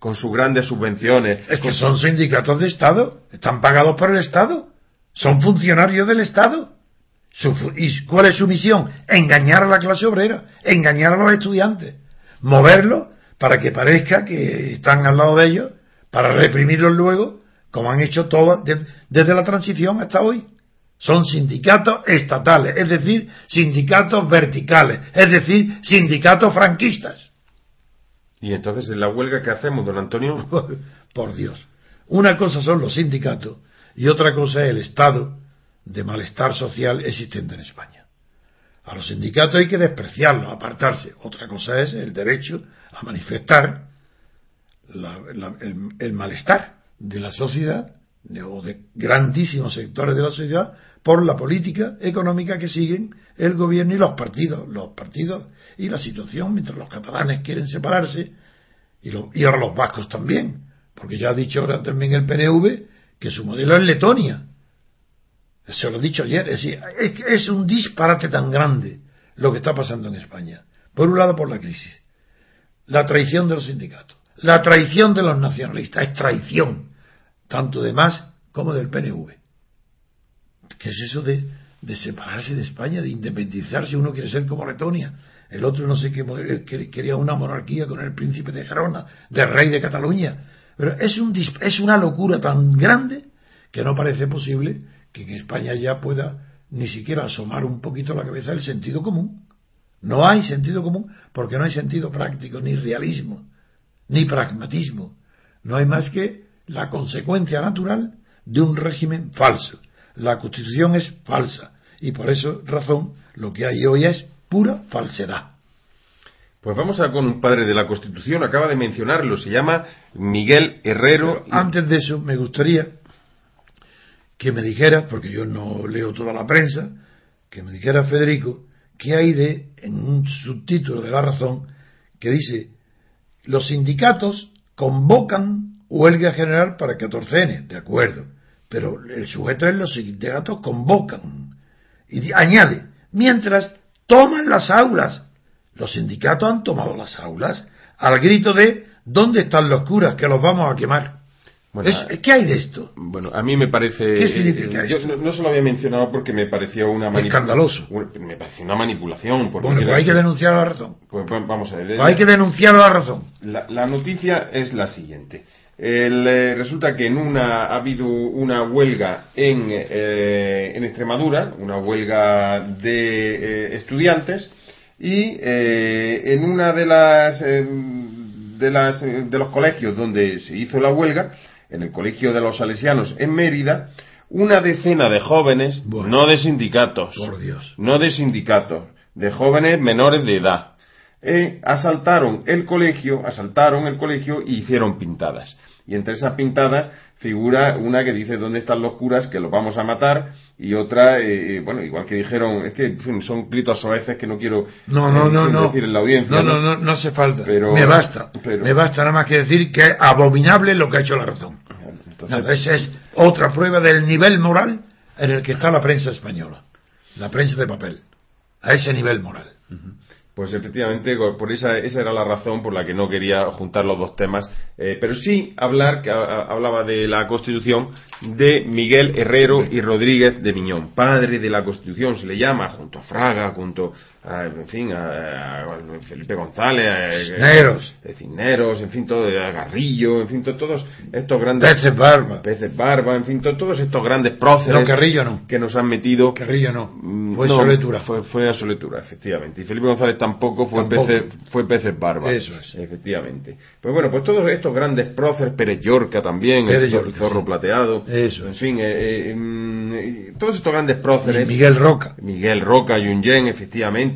con sus grandes subvenciones. Es que son sindicatos de Estado, están pagados por el Estado, son funcionarios del Estado. ¿Y cuál es su misión? Engañar a la clase obrera, engañar a los estudiantes, moverlos para que parezca que están al lado de ellos, para reprimirlos luego, como han hecho todas desde la transición hasta hoy. Son sindicatos estatales, es decir, sindicatos verticales, es decir, sindicatos franquistas. ¿Y entonces en la huelga que hacemos, don Antonio? Por Dios. Una cosa son los sindicatos y otra cosa es el estado de malestar social existente en España. A los sindicatos hay que despreciarlos, apartarse. Otra cosa es el derecho a manifestar el, malestar de la sociedad o de grandísimos sectores de la sociedad por la política económica que siguen el gobierno y los partidos. Los partidos y la situación mientras los catalanes quieren separarse y, ahora los vascos también, porque ya ha dicho ahora también el PNV que su modelo es Letonia. Se lo he dicho ayer, es decir, es, un disparate tan grande lo que está pasando en España. Por un lado, por la crisis, la traición de los sindicatos, la traición de los nacionalistas, es traición, tanto de más como del PNV. ¿Qué es eso de, de separarse de España, de independizarse? Uno quiere ser como Letonia el otro no sé qué quería una monarquía con el príncipe de Gerona, del rey de Cataluña. Pero es, un, es una locura tan grande que no parece posible que en España ya pueda ni siquiera asomar un poquito la cabeza el sentido común. No hay sentido común porque no hay sentido práctico, ni realismo, ni pragmatismo. No hay más que la consecuencia natural de un régimen falso. La constitución es falsa y por eso razón lo que hay hoy es pura falsedad. Pues vamos a con un padre de la Constitución, acaba de mencionarlo, se llama Miguel Herrero. antes de eso, me gustaría que me dijera, porque yo no leo toda la prensa, que me dijera Federico, qué hay de, en un subtítulo de La Razón, que dice, los sindicatos convocan huelga general para 14N, de acuerdo, pero el sujeto es los sindicatos convocan. Y añade, mientras toman las aulas. Los sindicatos han tomado las aulas al grito de ¿dónde están los curas que los vamos a quemar? ¿Qué hay de esto? Bueno, a mí me parece. ¿Qué significa esto? Yo no, se lo había mencionado porque me parecía una manipulación. Me pareció una manipulación. Porque bueno, pues hay que denunciar la razón. Pues, pues vamos a ver. Pues hay que denunciar la razón. La, noticia es la siguiente. Eh, resulta que en una ha habido una huelga en, eh, en Extremadura, una huelga de eh, estudiantes, y en una de las, de las de los colegios donde se hizo la huelga, en el colegio de los salesianos en Mérida, una decena de jóvenes, no de sindicatos, no de sindicatos, de jóvenes menores de edad, asaltaron el colegio, asaltaron el colegio y hicieron pintadas. Y entre esas pintadas figura una que dice dónde están los curas que los vamos a matar y otra, eh, eh, bueno, igual que dijeron, es que son gritos soeces que no quiero no, no, no, no. decir en la audiencia. No, no, no, no, hace falta. Pero, me basta. Me basta nada más que decir que es abominable lo que ha hecho la razón. esa es otra prueba del nivel moral en el que está la prensa española. La prensa de papel. A ese nivel moral. Pues efectivamente, por esa, esa era la razón por la que no quería juntar los dos temas. Eh, pero sí hablar, que hablaba de la Constitución, de Miguel Herrero y Rodríguez de Miñón, padre de la Constitución, se le llama, junto a Fraga, junto a, en fin, a, Felipe González, a, Cisneros. Cisneros, en fin, todo, a Garrillo, en fin, todos estos grandes... Peces Barba. Peces Barba, en fin, todos estos grandes próceres... No, Carrillo no. Que nos han metido... Carrillo no. Mm, fue Soletura. Fue, fue a Soletura, efectivamente. Y Felipe González tampoco fue, Peces, fue Peces Barba. Eso es. Efectivamente. Pues bueno, pues todos estos grandes próceres, Pérez Llorca también, el, Zorro Plateado... Eso En fin, eh, eh, mm, todos estos grandes próceres... Miguel Roca. Miguel Roca, Yungen, efectivamente.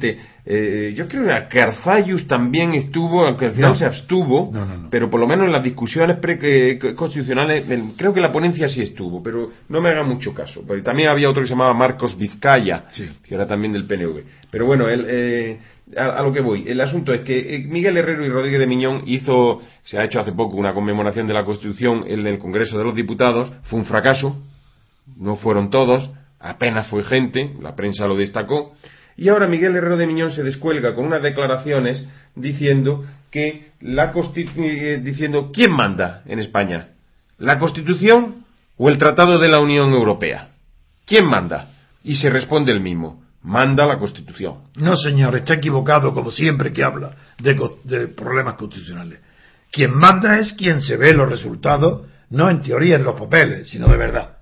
Eh, yo creo que Carzayus también estuvo, aunque al final se abstuvo, pero por lo menos en las discusiones pre constitucionales, creo que la ponencia sí estuvo, pero no me haga mucho caso. también había otro que se llamaba Marcos Vizcaya, que era también del PNV. Pero bueno, él, a, lo que voy. El asunto es que Miguel Herrero y Rodríguez de Miñón hizo, se ha hecho hace poco una conmemoración de la Constitución en el Congreso de los Diputados, fue un fracaso, no fueron todos, apenas fue gente, la prensa lo destacó, y ahora Miguel Herrero de Miñón se descuelga con unas declaraciones diciendo que la eh, diciendo quién manda en España, la Constitución o el Tratado de la Unión Europea. ¿Quién manda? Y se responde el mismo, manda la Constitución. No, señor, está equivocado como siempre que habla de, problemas constitucionales. Quien manda es quien se ve los resultados, no en teoría en los papeles, sino de verdad.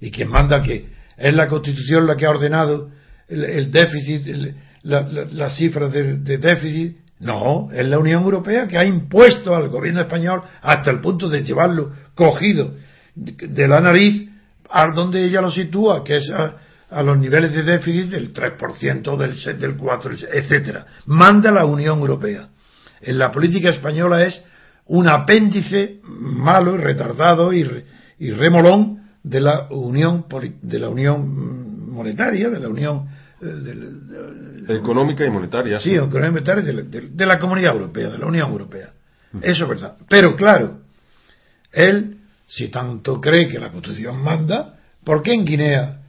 Y quien manda que es la Constitución la que ha ordenado el, déficit, las cifras de, déficit. No, es la Unión Europea que ha impuesto al gobierno español hasta el punto de llevarlo cogido de, la nariz a donde ella lo sitúa, que es a, los niveles de déficit del 3%, del, del 4%, etcétera. Manda la Unión Europea. En la política española es un apéndice malo y retardado y, y remolón de la Unión de la Unión monetaria, de la Unión económica y monetaria. Sí, económica y monetaria de, la Comunidad Europea, de la Unión Europea. Eso es verdad. Pero claro, él, si tanto cree que la Constitución manda, ¿por qué en Guinea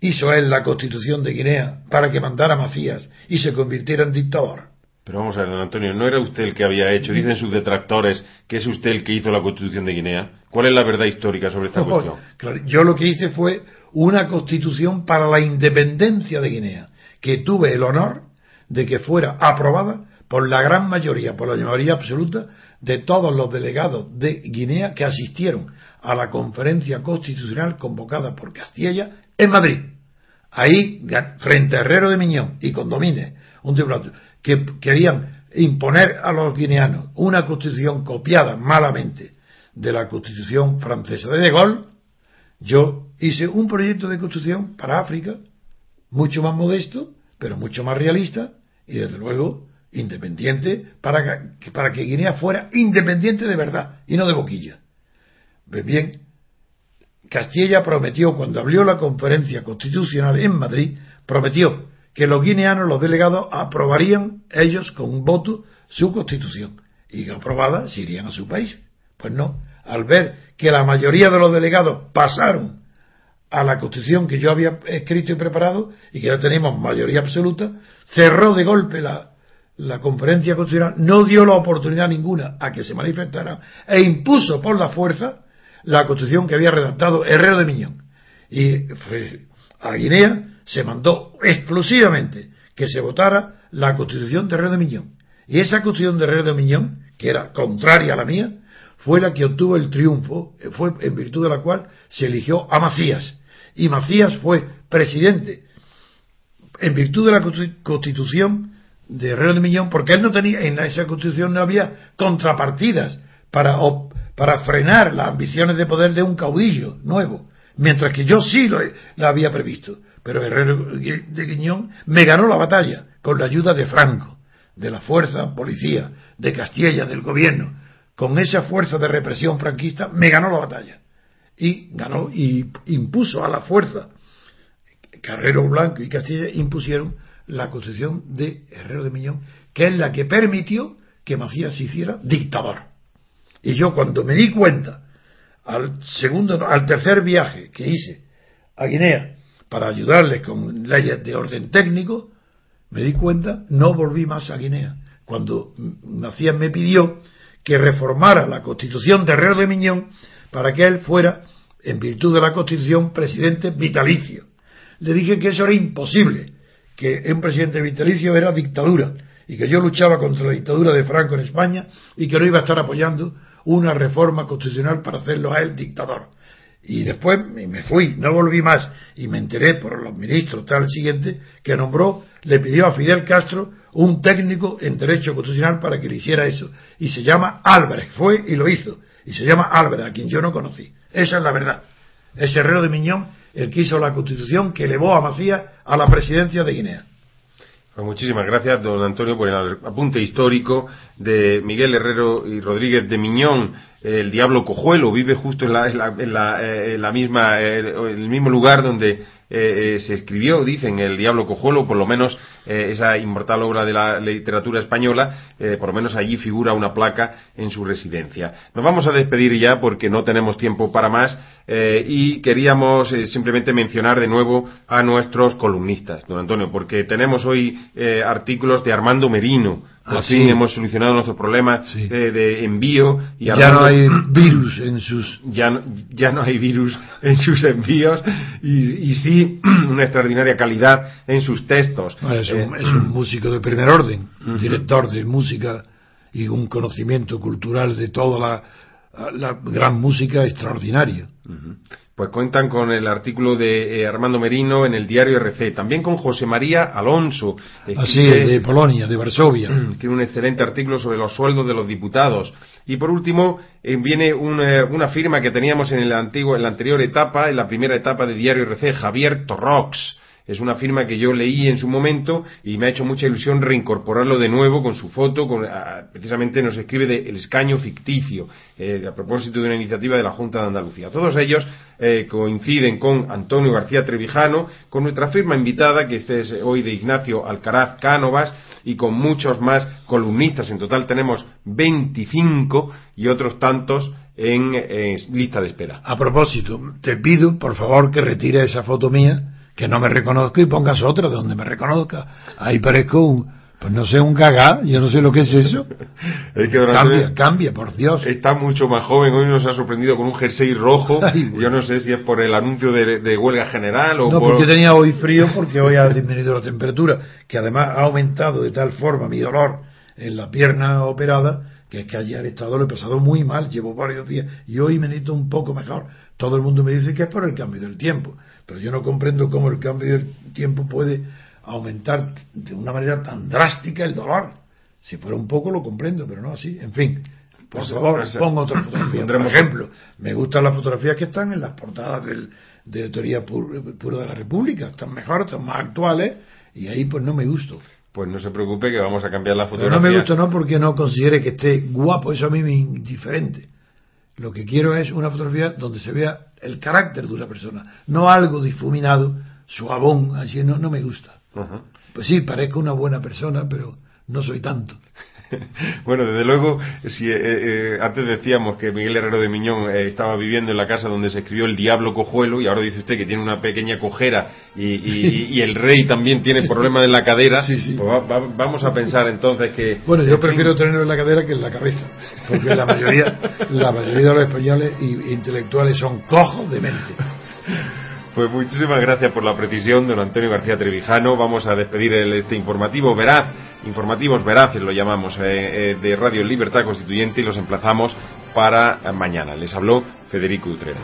hizo él la Constitución de Guinea para que mandara Macías y se convirtiera en dictador? Pero vamos a ver, don Antonio, ¿no era usted el que había hecho? Dicen sus detractores que es usted el que hizo la Constitución de Guinea. ¿Cuál es la verdad histórica sobre esta cuestión? Claro, yo lo que hice fue una constitución para la independencia de Guinea, que tuve el honor de que fuera aprobada por la gran mayoría, por la mayoría absoluta de todos los delegados de Guinea que asistieron a la conferencia constitucional convocada por Castilla en Madrid. Ahí, frente a Herrero de Miñón y Condomines, un tribunal que querían imponer a los guineanos una constitución copiada malamente de la constitución francesa de De Gaulle, yo hice un proyecto de construcción para África, mucho más modesto, pero mucho más realista y desde luego independiente para que, para que Guinea fuera independiente de verdad y no de boquilla. Pues bien, Castilla prometió cuando abrió la conferencia constitucional en Madrid, prometió que los guineanos, los delegados, aprobarían ellos con un voto su constitución y que aprobada se irían a su país. Pues no, al ver que la mayoría de los delegados pasaron a la constitución que yo había escrito y preparado y que ya tenemos mayoría absoluta, cerró de golpe la, la conferencia constitucional, no dio la oportunidad ninguna a que se manifestara e impuso por la fuerza la constitución que había redactado Herrero de Miñón. Y a Guinea se mandó exclusivamente que se votara la constitución de Herrero de Miñón. Y esa constitución de Herrero de Miñón, que era contraria a la mía, fue la que obtuvo el triunfo, fue en virtud de la cual se eligió a Macías. Y Macías fue presidente en virtud de la constitución de Herrero de Miñón, porque él no tenía, en esa constitución no había contrapartidas para, para frenar las ambiciones de poder de un caudillo nuevo, mientras que yo sí lo la había previsto. Pero Herrero de Guiñón me ganó la batalla con la ayuda de Franco, de la fuerza policía, de Castilla, del gobierno, con esa fuerza de represión franquista, me ganó la batalla. Y ganó y impuso a la fuerza. Carrero Blanco y Castilla impusieron la constitución de Herrero de Miñón, que es la que permitió que Macías se hiciera dictador. Y yo cuando me di cuenta, al segundo, al tercer viaje que hice a Guinea para ayudarles con leyes de orden técnico, me di cuenta, no volví más a Guinea. Cuando Macías me pidió que reformara la constitución de Herrero de Miñón para que él fuera, en virtud de la constitución, presidente vitalicio. Le dije que eso era imposible, que un presidente vitalicio era dictadura y que yo luchaba contra la dictadura de Franco en España y que no iba a estar apoyando una reforma constitucional para hacerlo a él dictador. Y después me fui, no volví más y me enteré por los ministros tal siguiente que nombró, le pidió a Fidel Castro un técnico en derecho constitucional para que le hiciera eso. Y se llama Álvarez, fue y lo hizo. Y se llama Álvarez, a quien yo no conocí. Esa es la verdad. Es Herrero de Miñón el que hizo la constitución que elevó a Macías a la presidencia de Guinea. Pues muchísimas gracias, don Antonio, por el apunte histórico de Miguel Herrero y Rodríguez de Miñón. El diablo cojuelo vive justo en la, en la, eh, misma, eh, el mismo lugar donde eh, se escribió, dicen, el diablo cojuelo, por lo menos esa inmortal obra de la literatura española, por lo menos allí figura una placa en su residencia. Nos vamos a despedir ya porque no tenemos tiempo para más. Eh, y queríamos eh, simplemente mencionar de nuevo a nuestros columnistas, don Antonio, porque tenemos hoy eh, artículos de Armando Merino. Así ah, hemos solucionado nuestro problema de envío y ya no hay virus en sus ya no, ya no hay virus en sus envíos y, sí una extraordinaria calidad en sus textos. Es, un, músico de primer orden, un director de música y un conocimiento cultural de toda la la gran música extraordinaria. Pues cuentan con el artículo de eh, Armando Merino en el diario RC, también con José María Alonso. Así, de Polonia, de Varsovia. Tiene un excelente artículo sobre los sueldos de los diputados. Y por último, eh, viene una, una, firma que teníamos en, el antiguo, en la anterior etapa, en la primera etapa de diario RC, Javier Torrox es una firma que yo leí en su momento y me ha hecho mucha ilusión reincorporarlo de nuevo con su foto. Con, precisamente nos escribe de El escaño ficticio, eh, a propósito de una iniciativa de la Junta de Andalucía. Todos ellos eh, coinciden con Antonio García Trevijano, con nuestra firma invitada, que este es hoy de Ignacio Alcaraz Cánovas, y con muchos más columnistas. En total tenemos 25 y otros tantos en lista de espera. A propósito, te pido, por favor, que retire esa foto mía que no me reconozca y pongas otra donde me reconozca. Ahí parezco un, pues no sé, un gagá, yo no sé lo que es eso. cambia, cambia, por Dios. Está mucho más joven, hoy nos ha sorprendido con un jersey rojo. yo no sé si es por el anuncio de, huelga general o no, por... porque tenía hoy frío porque hoy ha disminuido la temperatura, que además ha aumentado de tal forma mi dolor en la pierna operada, que es que ayer he estado, lo he pasado muy mal, llevo varios días, y hoy me necesito un poco mejor. Todo el mundo me dice que es por el cambio del tiempo. Pero yo no comprendo cómo el cambio del tiempo puede aumentar de una manera tan drástica el dolor. Si fuera un poco lo comprendo, pero no así. En fin, por favor, pongo otra fotografía. Por ejemplo, me gustan las fotografías que están en las portadas del, de teoría pura de la República. Están mejor, están más actuales y ahí pues no me gusto. Pues no se preocupe que vamos a cambiar la fotografía. Pero no me gusta no porque no considere que esté guapo, eso a mí me indiferente. Lo que quiero es una fotografía donde se vea el carácter de una persona, no algo difuminado, suavón, así no, no me gusta. Pues sí, parezco una buena persona, pero no soy tanto. bueno, desde luego, si eh, eh, antes decíamos que Miguel Herrero de Miñón eh, estaba viviendo en la casa donde se escribió El Diablo Cojuelo y ahora dice usted que tiene una pequeña cojera y, el rey también tiene problemas en la cadera, pues vamos a pensar entonces que... Bueno, yo prefiero tenerlo en la cadera que en la cabeza, porque la mayoría, la mayoría de los españoles intelectuales son cojos de mente. Pues muchísimas gracias por la precisión, don Antonio García Trevijano. Vamos a despedir este informativo veraz, informativos veraces lo llamamos, eh, eh, de Radio Libertad Constituyente y los emplazamos para mañana. Les habló Federico Utrera.